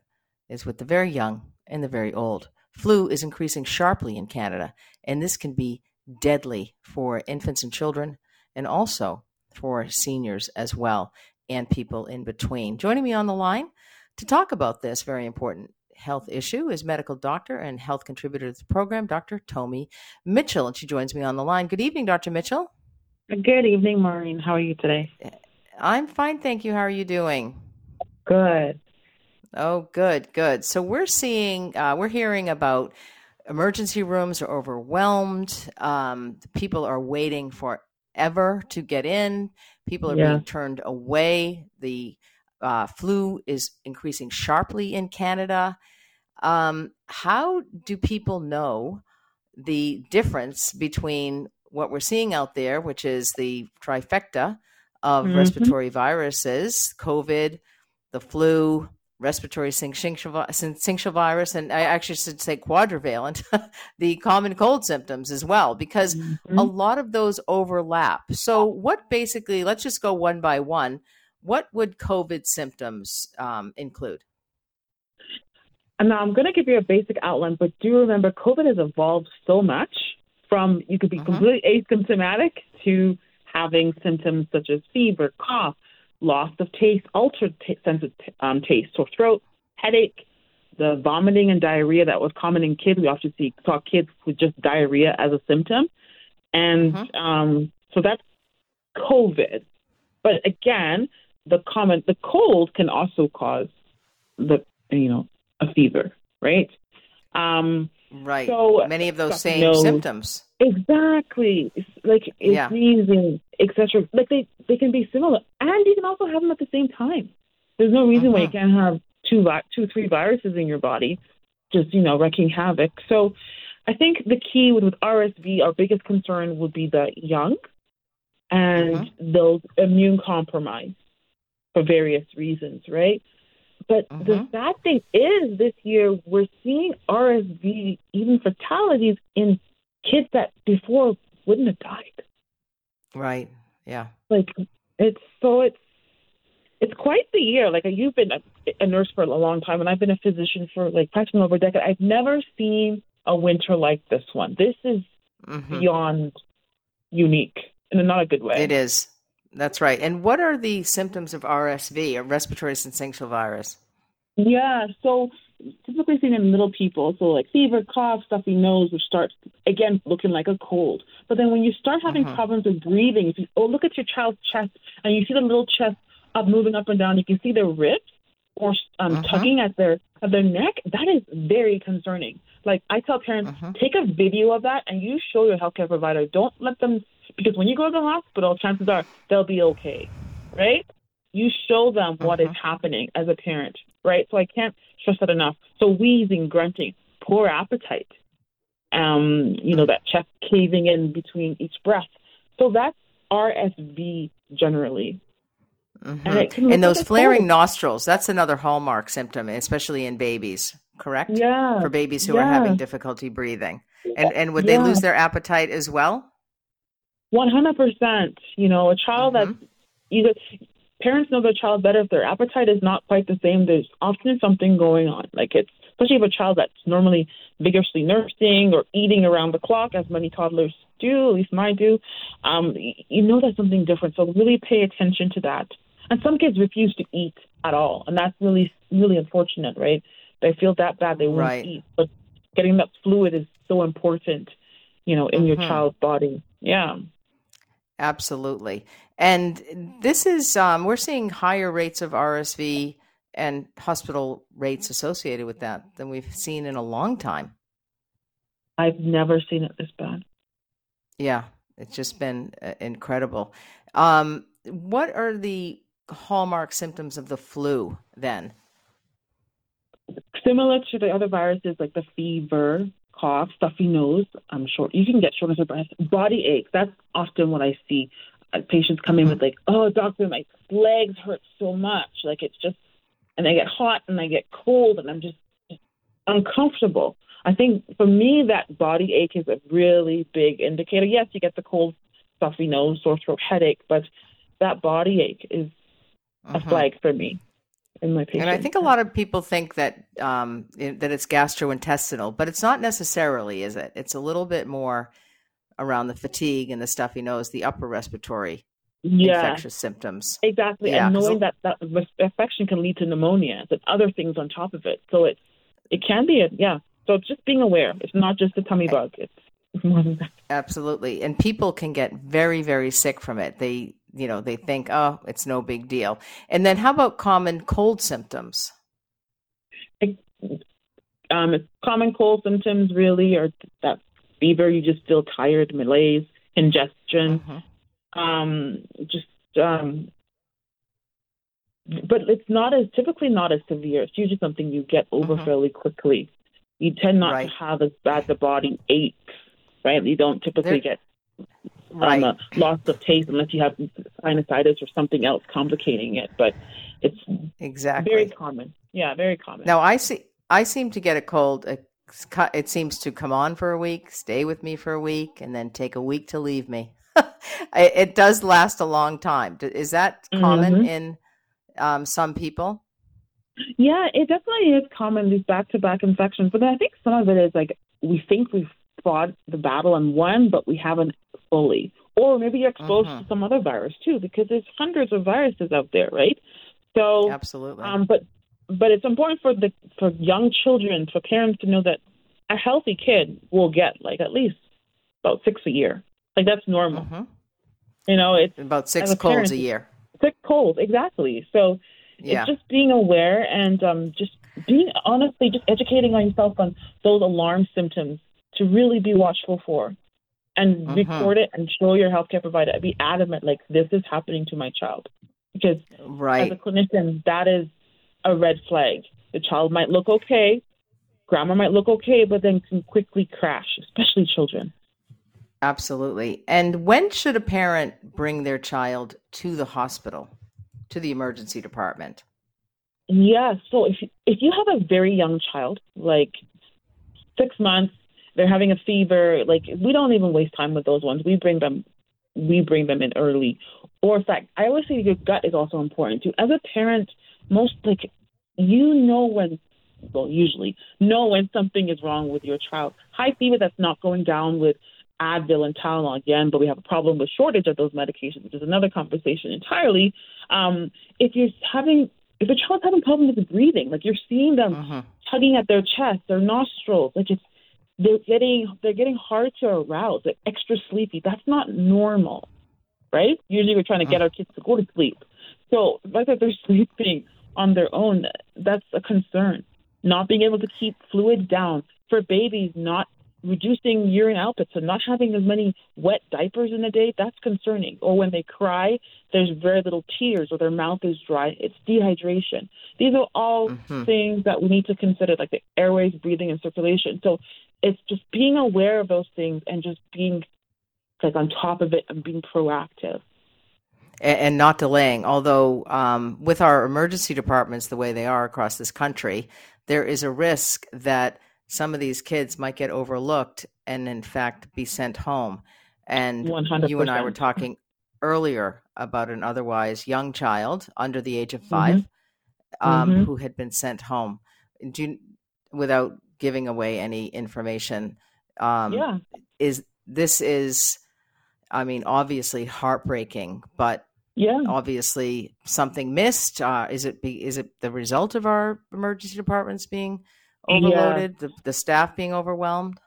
is with the very young and the very old. Flu is increasing sharply in Canada, and this can be deadly for infants and children, and also for seniors as well, and people in between. Joining me on the line to talk about this very important health issue is medical doctor and health contributor to the program, Dr. Tomi Mitchell. And she joins me on the line. Good evening, Dr. Mitchell. Good evening, Maureen. How are you today? I'm fine, thank you. How are you doing? Good. Oh, good, good. So we're seeing, uh, we're hearing about emergency rooms are overwhelmed. Um, people are waiting forever to get in. People are yeah. being turned away. The uh, flu is increasing sharply in Canada. Um, how do people know the difference between what we're seeing out there, which is the trifecta of mm-hmm. respiratory viruses, COVID, the flu, respiratory syncytial virus, and I actually should say quadrivalent, the common cold symptoms as well, because mm-hmm. a lot of those overlap. So, what basically, let's just go one by one what would COVID symptoms um, include? Now, I'm going to give you a basic outline, but do remember COVID has evolved so much from you could be uh-huh. completely asymptomatic to having symptoms such as fever, cough, loss of taste, altered t- sense of t- um, taste, sore throat, headache, the vomiting and diarrhea that was common in kids. We often see saw kids with just diarrhea as a symptom. And Mhm. um, so that's COVID. But again, the common the cold can also cause the you know a fever, right? Um, Right. So, Many of those same symptoms. exactly, it's like Yeah. sneezing, etc. Like they they can be similar, and you can also have them at the same time. There's no reason why you Mhm. can't have two two three viruses in your body, just you know wreaking havoc. So, I think the key with, with RSV, our biggest concern would be the young and those immune compromised for various reasons, right? But the Mhm. sad thing is, this year we're seeing RSV, even fatalities in kids that before wouldn't have died. Right. Yeah. Like it's so it's it's quite the year. Like you've been a, a nurse for a long time, and I've been a physician for like practically over a decade. I've never seen a winter like this one. This is Mhm. beyond unique in a not a good way. It is. That's right. And what are the symptoms of RSV, or respiratory syncytial virus? Yeah, so typically seen in little people, so like fever, cough, stuffy nose, which starts again looking like a cold. But then when you start having Mhm. problems with breathing, if you oh look at your child's chest and you see the little chest up moving up and down, you can see their ribs or um, Mhm. tugging at their at their neck. That is very concerning. Like I tell parents, Mhm. take a video of that and you show your healthcare provider. Don't let them because when you go to the hospital, chances are they'll be okay, right? You show them what is Mhm. happening as a parent, right? So I can't stress that enough. So wheezing, grunting, poor appetite, um, you know, that chest caving in between each breath. So that's RSV generally. Mhm. And it can look And those flaring cold. nostrils, that's another hallmark symptom, especially in babies, correct? Yeah. For babies who are having difficulty breathing. And and would they lose their appetite as well? One hundred percent. You know, a child Mhm. that's either parents know their child better if their appetite is not quite the same. There's often something going on. Like it's especially if a child that's normally vigorously nursing or eating around the clock, as many toddlers do, at least mine do. Um, you know that's something different. So really pay attention to that. And some kids refuse to eat at all, and that's really really unfortunate, right? They feel that bad they won't Right. eat, but getting that fluid is so important, you know, in your Mhm. child's body. Yeah. Absolutely. And this is, um, we're seeing higher rates of RSV and hospital rates associated with that than we've seen in a long time. I've never seen it this bad. Yeah, it's just been uh, incredible. Um, what are the hallmark symptoms of the flu then? Similar to the other viruses like the fever, cough, stuffy nose, I'm short. You can get shortness of breath, body aches. That's often what I see. Uh, patients come in with like, oh, doctor, my legs hurt so much. Like it's just, and I get hot and I get cold and I'm just uncomfortable. I think for me, that body ache is a really big indicator. Yes, you get the cold, stuffy nose, sore throat, headache, but that body ache is a Mhm. flag for me in my patients. And I think a lot of people think that um, that it's gastrointestinal, but it's not necessarily, is it? It's a little bit more around the fatigue and the stuffy nose, the upper respiratory yeah, infectious symptoms. exactly. Yeah, and knowing that that infection can lead to pneumonia and other things on top of it. So it it can be a yeah. So it's just being aware. It's not just a tummy bug. It's, it's more than that. Absolutely. And people can get very, very sick from it. They, you know, they think, oh, it's no big deal. And then how about common cold symptoms? Um, common cold symptoms really, or that fever. You just feel tired, malaise, ingestion. Mhm. um, just um, but it's not as typically not as severe. It's usually something you get over Mhm. fairly quickly. You tend not Right. to have as bad the body aches, right? You don't typically There- get Right. um, a loss of taste unless you have sinusitis or something else complicating it. But it's exactly. very common. Yeah, very common. Now I see. I seem to get a cold. It seems to come on for a week, stay with me for a week, and then take a week to leave me. it does last a long time. Is that common Mhm. in um, some people? Yeah, it definitely is common these back-to-back infections, but I think some of it is like we think we've fought the battle and won, but we haven't fully. Or maybe you're exposed Mhm. to some other virus too, because there's hundreds of viruses out there, right? So, Absolutely. um, but but it's important for the for young children, for parents to know that a healthy kid will get like at least about six a year. Like that's normal. Mm-hmm. You know, it's about six colds parent, a year. Six colds, exactly. So yeah. it's just being aware and um, just being honestly just educating on yourself on those alarm symptoms to really be watchful for and uh-huh. record it and show your healthcare provider. Be adamant, like this is happening to my child, because right. as a clinician, that is a red flag. The child might look okay, grammar might look okay, but then can quickly crash, especially children. Absolutely. And when should a parent bring their child to the hospital, to the emergency department? Yeah. So if if you have a very young child, like six months, they're having a fever, like we don't even waste time with those ones. We bring them we bring them in early. Or in fact, I always say your gut is also important too. As a parent, most like you know when well, usually know when something is wrong with your child. High fever that's not going down with Advil and Tylenol again, but we have a problem with shortage of those medications, which is another conversation entirely. Um, if you're having if a child's having problems with breathing, like you're seeing them uh-huh. tugging at their chest, their nostrils, like it's they're getting they're getting hard to arouse, like extra sleepy. That's not normal, right? Usually we're trying to get uh-huh. our kids to go to sleep. So the fact that they're sleeping on their own, that's a concern. Not being able to keep fluids down for babies, not reducing urine output, so not having as many wet diapers in a day, that's concerning. Or when they cry, there's very little tears or their mouth is dry. It's dehydration. These are all mm-hmm. things that we need to consider, like the airways, breathing, and circulation. So it's just being aware of those things and just being like on top of it and being proactive. And, not delaying. Although, um, with our emergency departments the way they are across this country, there is a risk that some of these kids might get overlooked and in fact be sent home. And 100%. you and I were talking earlier about an otherwise young child under the age of mm-hmm. 5 mm-hmm. Um, mm-hmm. who had been sent home. Do you, without giving away any information, um, yeah. is this is, I mean, obviously heartbreaking, but yeah, obviously something missed. Uh, is it be, is it the result of our emergency departments being overloaded, yeah. the, the staff being overwhelmed?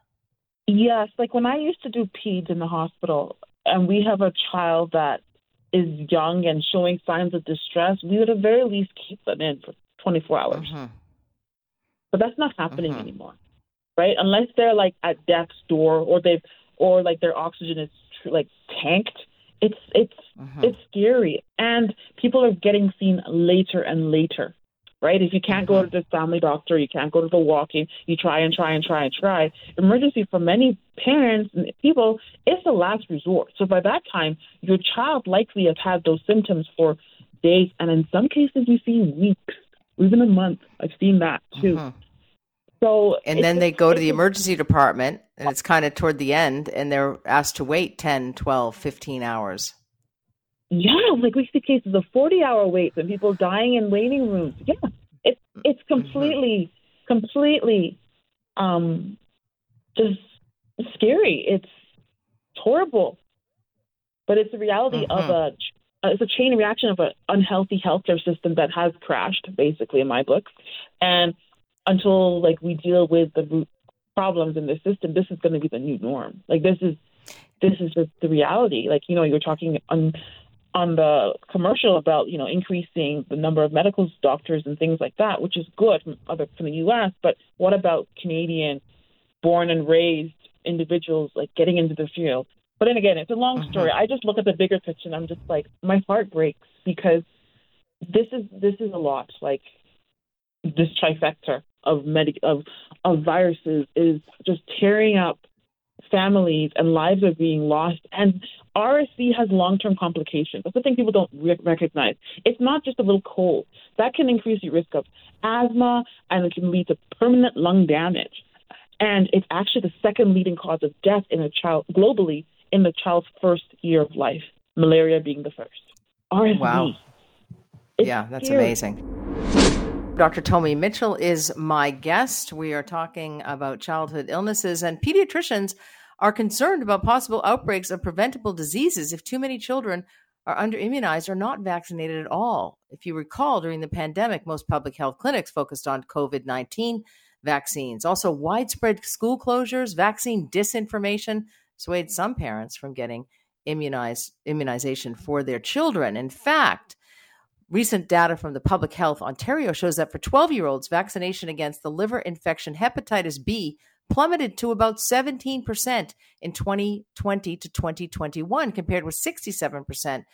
Yes, like when I used to do peds in the hospital, and we have a child that is young and showing signs of distress, we would at very least keep them in for 24 hours. Mm-hmm. But that's not happening mm-hmm. anymore, right? Unless they're like at death's door or they've or like their oxygen is tr- like tanked. It's it's mm-hmm. it's scary, and people are getting seen later and later right? If you can't go to the family doctor, you can't go to the walk-in, you try and try and try and try. Emergency for many parents and people is the last resort. So by that time, your child likely has had those symptoms for days, and in some cases, you see weeks, even a month. I've seen that too. Uh-huh. So and then they go to the emergency department and it's kind of toward the end and they're asked to wait 10, 12, 15 hours. Yeah, like we see cases of forty-hour waits and people dying in waiting rooms. Yeah, it's it's mm-hmm. completely, mm-hmm. completely, um, just scary. It's horrible, but it's the reality mm-hmm. of a it's a chain reaction of an unhealthy healthcare system that has crashed, basically, in my book. And until like we deal with the root problems in the system, this is going to be the new norm. Like this is this is just the reality. Like you know, you're talking on on the commercial about you know increasing the number of medical doctors and things like that, which is good from other from the U.S. But what about Canadian born and raised individuals like getting into the field? But then again, it's a long mm-hmm. story. I just look at the bigger picture and I'm just like my heart breaks because this is this is a lot. Like this trifecta of medic of of viruses is just tearing up families and lives are being lost. And RSV has long term complications. That's the thing people don't re- recognize. It's not just a little cold. That can increase your risk of asthma and it can lead to permanent lung damage. And it's actually the second leading cause of death in a child globally in the child's first year of life, malaria being the first. RSV. Wow. It's yeah, that's scary. amazing. Dr. Tomi Mitchell is my guest. We are talking about childhood illnesses and pediatricians are concerned about possible outbreaks of preventable diseases if too many children are under immunized or not vaccinated at all. If you recall, during the pandemic, most public health clinics focused on COVID 19 vaccines. Also, widespread school closures, vaccine disinformation, swayed some parents from getting immunized immunization for their children. In fact, recent data from the Public Health Ontario shows that for 12 year olds, vaccination against the liver infection hepatitis B plummeted to about 17% in 2020 to 2021, compared with 67%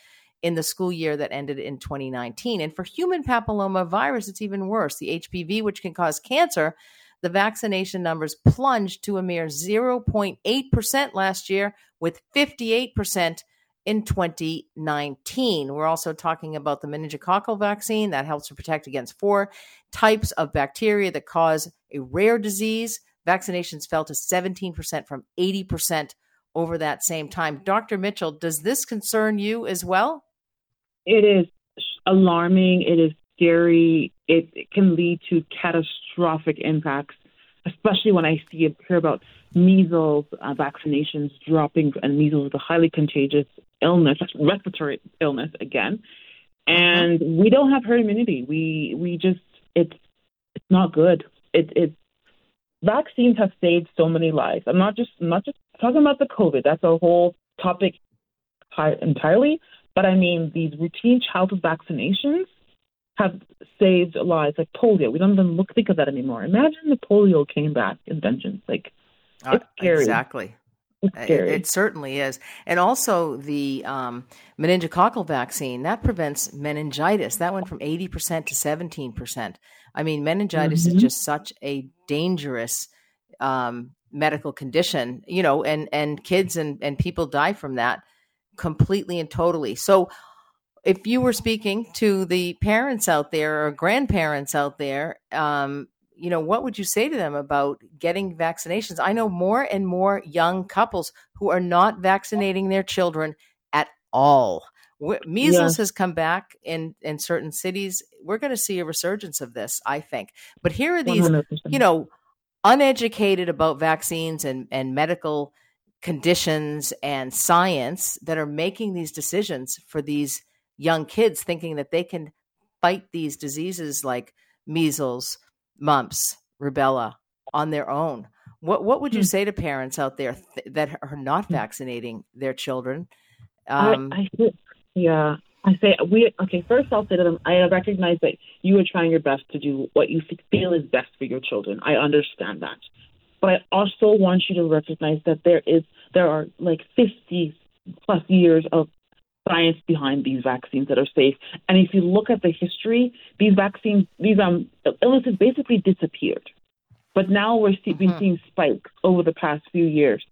in the school year that ended in 2019. And for human papilloma virus, it's even worse. The HPV, which can cause cancer, the vaccination numbers plunged to a mere 0.8% last year, with 58% in 2019. We're also talking about the meningococcal vaccine that helps to protect against four types of bacteria that cause a rare disease. Vaccinations fell to 17% from 80% over that same time. Dr. Mitchell, does this concern you as well? It is alarming. It is scary. It, it can lead to catastrophic impacts, especially when I see hear about measles uh, vaccinations dropping, and measles is a highly contagious illness, respiratory illness again, and uh-huh. we don't have herd immunity. We we just it's it's not good. It it vaccines have saved so many lives. I'm not just I'm not just talking about the COVID. That's a whole topic entirely. But I mean, these routine childhood vaccinations have saved lives, like polio. We don't even look think of that anymore. Imagine the polio came back in vengeance. Like uh, it's scary. Exactly. It, it, certainly is. And also the um, meningococcal vaccine, that prevents meningitis. That went from 80% to 17%. I mean, meningitis mm-hmm. is just such a dangerous um, medical condition, you know, and, and kids and, and people die from that completely and totally. So, if you were speaking to the parents out there or grandparents out there, um, you know, what would you say to them about getting vaccinations? I know more and more young couples who are not vaccinating their children at all. Measles has come back in in certain cities. We're going to see a resurgence of this, I think. But here are these, 100%. you know, uneducated about vaccines and and medical conditions and science that are making these decisions for these young kids, thinking that they can fight these diseases like measles, mumps, rubella on their own. What what would you hmm. say to parents out there th- that are not hmm. vaccinating their children? Um, I, I yeah, I say we okay. First, I'll say to them, I recognize that you are trying your best to do what you feel is best for your children. I understand that. But I also want you to recognize that there is there are like 50 plus years of science behind these vaccines that are safe. And if you look at the history, these vaccines, these um illnesses basically disappeared. But now we're see- mm-hmm. seeing spikes over the past few years,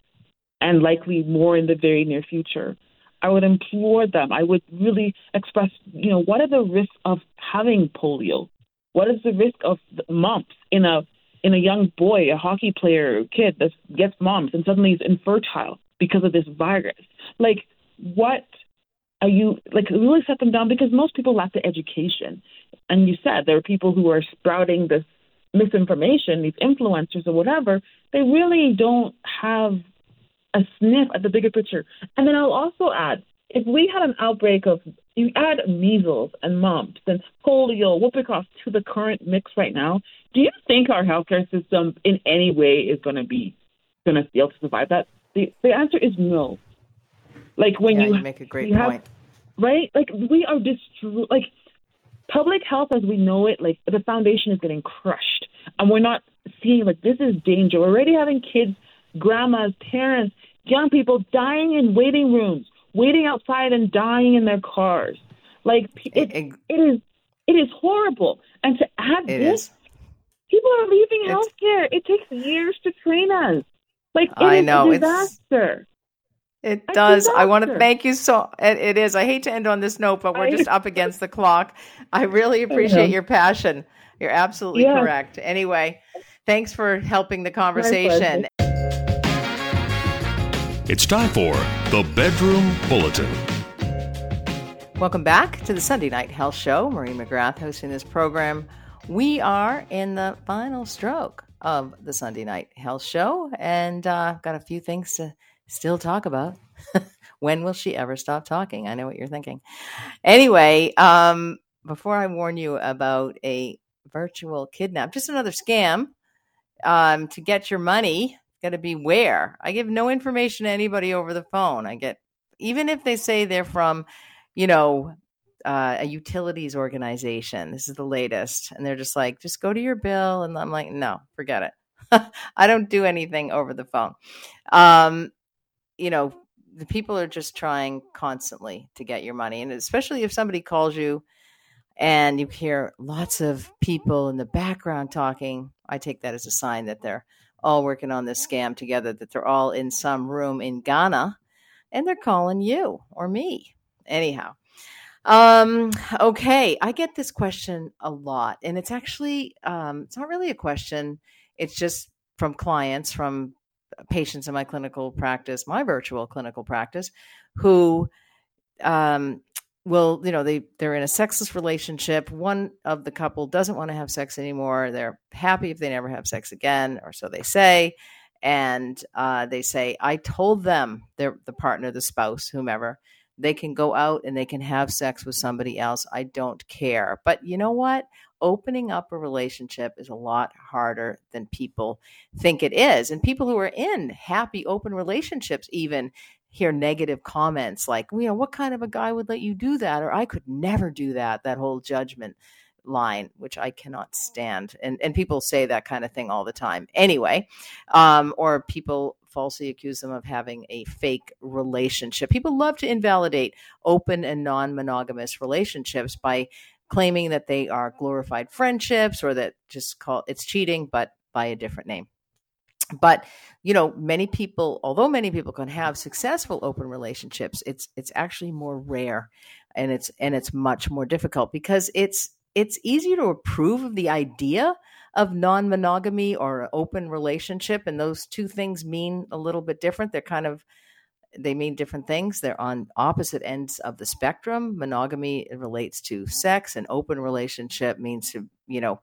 and likely more in the very near future. I would implore them. I would really express, you know, what are the risks of having polio? What is the risk of mumps in a in a young boy, a hockey player, kid that gets mumps and suddenly is infertile because of this virus. Like, what are you like? Really set them down because most people lack the education. And you said there are people who are sprouting this misinformation, these influencers or whatever. They really don't have a sniff at the bigger picture. And then I'll also add if we had an outbreak of you add measles and mumps and polio, whooping cough to the current mix right now, do you think our healthcare system in any way is going to be going to be able to survive that? The the answer is no. Like when yeah, you, you, make a great point, have, right? Like we are destroyed. Like public health as we know it, like the foundation is getting crushed, and we're not seeing like this is danger. We're already having kids, grandmas, parents, young people dying in waiting rooms waiting outside and dying in their cars. Like it, it, it is it is horrible. And to add this, is. people are leaving it's, healthcare. It takes years to train us. Like it I know, a disaster. It a does. Disaster. I want to thank you so. It, it is. I hate to end on this note, but we're I, just up against the clock. I really appreciate your passion. You're absolutely yeah. correct. Anyway, thanks for helping the conversation. It's time for the Bedroom Bulletin. Welcome back to the Sunday Night Health Show. Maureen McGrath hosting this program. We are in the final stroke of the Sunday Night Health Show, and uh, got a few things to still talk about. when will she ever stop talking? I know what you're thinking. Anyway, um, before I warn you about a virtual kidnap, just another scam um, to get your money got to be where. I give no information to anybody over the phone. I get even if they say they're from, you know, uh, a utilities organization. This is the latest, and they're just like, just go to your bill, and I'm like, no, forget it. I don't do anything over the phone. Um, you know, the people are just trying constantly to get your money, and especially if somebody calls you and you hear lots of people in the background talking, I take that as a sign that they're all working on this scam together, that they're all in some room in Ghana and they're calling you or me. Anyhow, um, okay, I get this question a lot, and it's actually um, it's not really a question. It's just from clients, from patients in my clinical practice, my virtual clinical practice, who um, will you know they they're in a sexless relationship. One of the couple doesn't want to have sex anymore. They're happy if they never have sex again or so they say. And uh, they say i told them the partner the spouse whomever they can go out and they can have sex with somebody else. I don't care. But you know what opening up a relationship is a lot harder than people think it is and people who are in happy open relationships even hear negative comments like, you know, what kind of a guy would let you do that? Or I could never do that, that whole judgment line, which I cannot stand. And and people say that kind of thing all the time. Anyway, um, or people falsely accuse them of having a fake relationship. People love to invalidate open and non-monogamous relationships by claiming that they are glorified friendships or that just call it's cheating, but by a different name. But you know many people although many people can have successful open relationships it's it's actually more rare and it's and it's much more difficult because it's it's easier to approve of the idea of non-monogamy or open relationship and those two things mean a little bit different. They're kind of they mean different things they're on opposite ends of the spectrum monogamy relates to sex and open relationship means to you know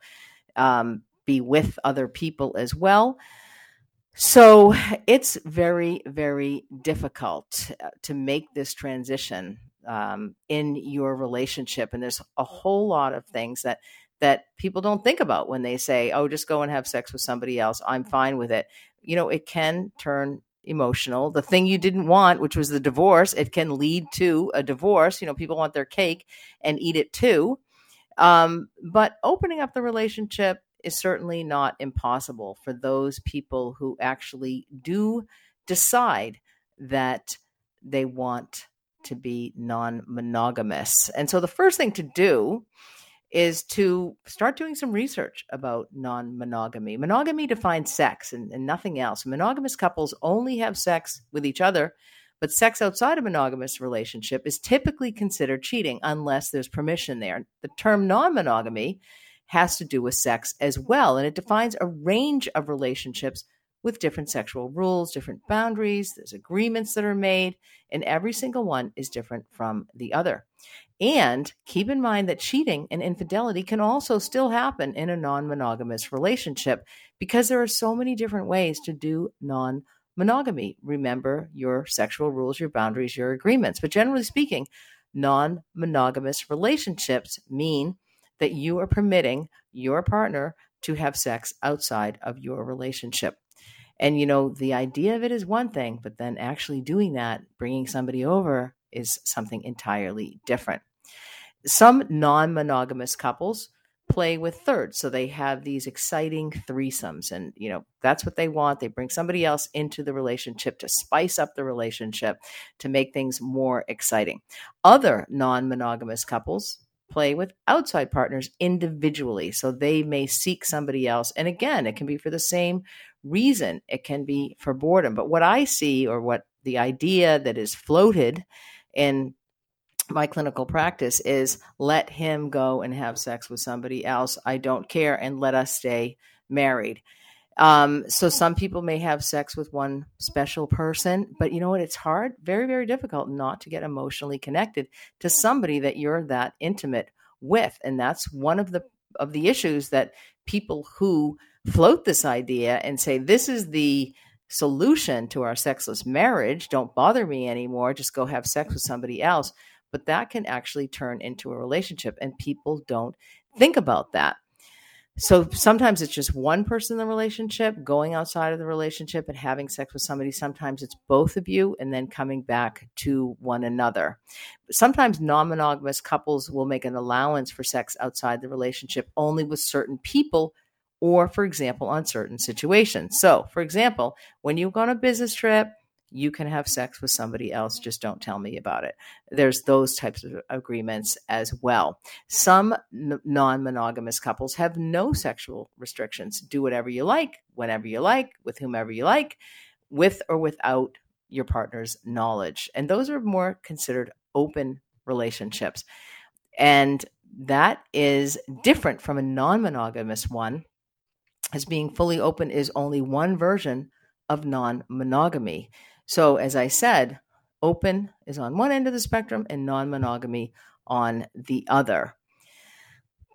um, be with other people as well so it's very, very difficult uh, to make this transition um, in your relationship, and there's a whole lot of things that that people don't think about when they say, "Oh, just go and have sex with somebody else. I'm fine with it." You know, it can turn emotional. The thing you didn't want, which was the divorce, it can lead to a divorce. You know, people want their cake and eat it too. Um, but opening up the relationship is certainly not impossible for those people who actually do decide that they want to be non monogamous. And so the first thing to do is to start doing some research about non monogamy. Monogamy defines sex and, and, nothing else. Monogamous couples only have sex with each other, but sex outside a monogamous relationship is typically considered cheating unless there's permission there. The term non monogamy has to do with sex as well. And it defines a range of relationships with different sexual rules, different boundaries, there's agreements that are made, and every single one is different from the other. And keep in mind that cheating and infidelity can also still happen in a non monogamous relationship because there are so many different ways to do non monogamy. Remember your sexual rules, your boundaries, your agreements. But generally speaking, non monogamous relationships mean that you are permitting your partner to have sex outside of your relationship. And, you know, the idea of it is one thing, but then actually doing that, bringing somebody over, is something entirely different. Some non monogamous couples play with thirds. So they have these exciting threesomes. And, you know, that's what they want. They bring somebody else into the relationship to spice up the relationship, to make things more exciting. Other non monogamous couples play with outside partners individually. So they may seek somebody else. And again, it can be for the same reason, it can be for boredom. But what I see, or what the idea that is floated in my clinical practice is let him go and have sex with somebody else. I don't care and let us stay married. Um, so some people may have sex with one special person, but you know what? It's hard, very, very difficult not to get emotionally connected to somebody that you're that intimate with. And that's one of the of the issues that people who float this idea and say this is the solution to our sexless marriage, don't bother me anymore, just go have sex with somebody else. But that can actually turn into a relationship, and people don't think about that. so sometimes it's just one person in the relationship going outside of the relationship and having sex with somebody sometimes it's both of you and then coming back to one another sometimes non-monogamous couples will make an allowance for sex outside the relationship only with certain people or for example on certain situations. So for example when you go on a business trip you can have sex with somebody else just don't tell me about it. There's those types of agreements as well. Some n- non-monogamous couples have no sexual restrictions. Do whatever you like whenever you like with whomever you like with or without your partner's knowledge. And those are more considered open relationships. And that is different from a non-monogamous one as being fully open is only one version of non monogamy. So, as I said, open is on one end of the spectrum and non monogamy on the other.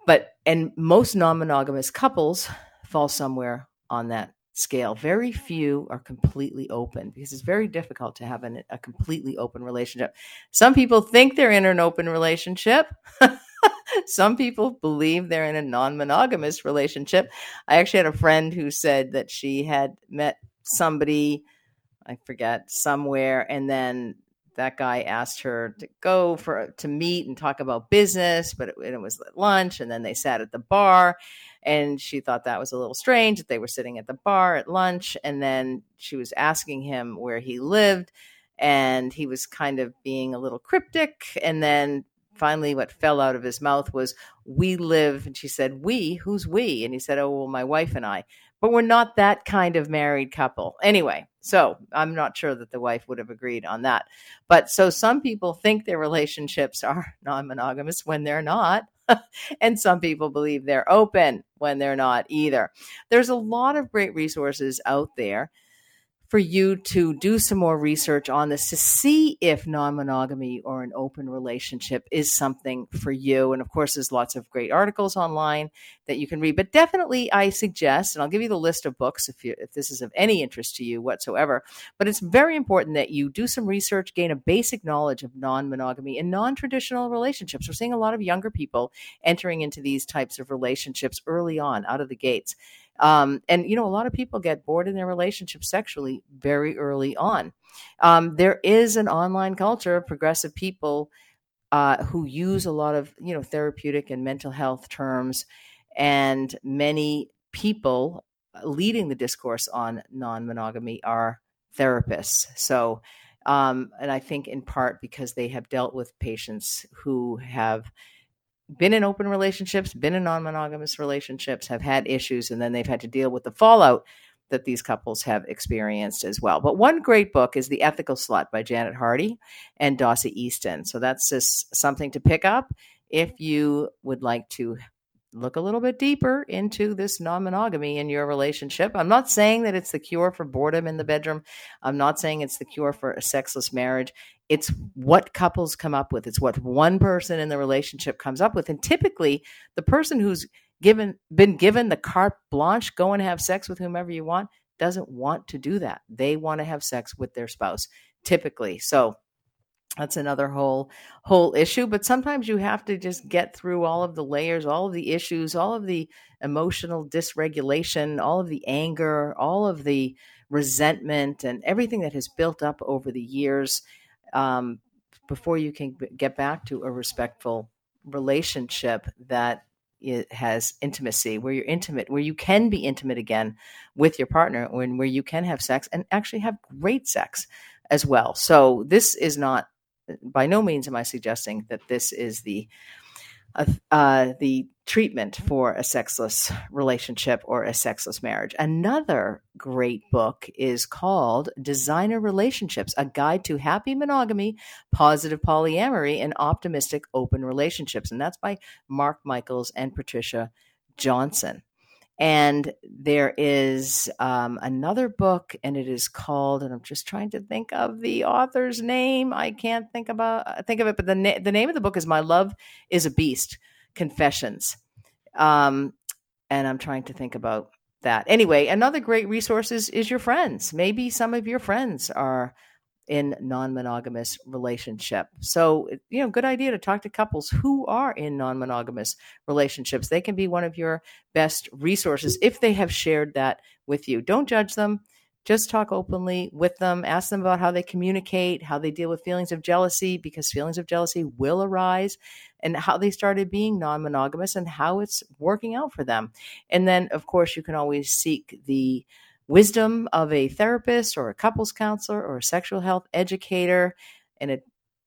But, and most non monogamous couples fall somewhere on that scale. Very few are completely open because it's very difficult to have an, a completely open relationship. Some people think they're in an open relationship. Some people believe they're in a non monogamous relationship. I actually had a friend who said that she had met somebody I forget somewhere, and then that guy asked her to go for to meet and talk about business, but it, it was lunch, and then they sat at the bar, and she thought that was a little strange that they were sitting at the bar at lunch, and then she was asking him where he lived, and he was kind of being a little cryptic, and then finally what fell out of his mouth was we live and she said we who's we and he said oh well my wife and i but we're not that kind of married couple. Anyway, so I'm not sure that the wife would have agreed on that. But so some people think their relationships are non monogamous when they're not. and some people believe they're open when they're not either. There's a lot of great resources out there for you to do some more research on this to see if non monogamy or an open relationship is something for you. And of course, there's lots of great articles online that you can read. But definitely, I suggest, and I'll give you the list of books if, you, if this is of any interest to you whatsoever. But it's very important that you do some research, gain a basic knowledge of non monogamy and non traditional relationships. We're seeing a lot of younger people entering into these types of relationships early on, out of the gates. Um, and you know, a lot of people get bored in their relationship sexually very early on. Um, there is an online culture of progressive people uh, who use a lot of you know therapeutic and mental health terms, and many people leading the discourse on non-monogamy are therapists. So. Um, and I think in part because they have dealt with patients who have been in open relationships, been in non monogamous relationships, have had issues, and then they've had to deal with the fallout that these couples have experienced as well. But one great book is The Ethical Slut by Janet Hardy and Dossie Easton. So that's just something to pick up if you would like to look a little bit deeper into this non monogamy in your relationship. I'm not saying that it's the cure for boredom in the bedroom. I'm not saying it's the cure for a sexless marriage. It's what couples come up with. It's what one person in the relationship comes up with. And typically, the person who's given been given the carte blanche, go and have sex with whomever you want, doesn't want to do that. They want to have sex with their spouse, typically. So that's another whole whole issue but sometimes you have to just get through all of the layers all of the issues all of the emotional dysregulation all of the anger all of the resentment and everything that has built up over the years um, before you can get back to a respectful relationship that it has intimacy where you're intimate where you can be intimate again with your partner and where you can have sex and actually have great sex as well. So this is not by no means am I suggesting that this is the uh, the treatment for a sexless relationship or a sexless marriage. Another great book is called Designer Relationships A Guide to Happy Monogamy, Positive Polyamory, and Optimistic Open Relationships. And that's by Mark Michaels and Patricia Johnson. And there is um, another book, and it is called, and I'm just trying to think of the author's name. I can't think about think of it, but the na- the name of the book is "My Love Is a Beast: Confessions," um, and I'm trying to think about that. Anyway, another great resource is, is your friends. Maybe some of your friends are in non-monogamous relationship. So, you know, good idea to talk to couples who are in non-monogamous relationships. They can be one of your best resources if they have shared that with you. Don't judge them. Just talk openly with them. Ask them about how they communicate, how they deal with feelings of jealousy, because feelings of jealousy will arise, and how they started being non monogamous and how it's working out for them. And then, of course, you can always seek the wisdom of a therapist or a couples counselor or a sexual health educator. And it,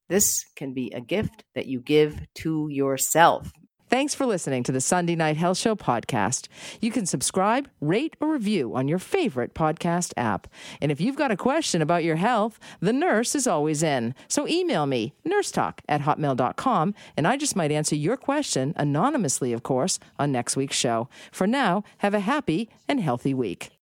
this can be a gift that you give to yourself. Thanks for listening to the Sunday Night Health Show podcast. You can subscribe, rate, or review on your favorite podcast app. And if you've got a question about your health, the nurse is always in. So email me, nursetalk at hotmail.com, and I just might answer your question, anonymously, of course, on next week's show. For now, have a happy and healthy week.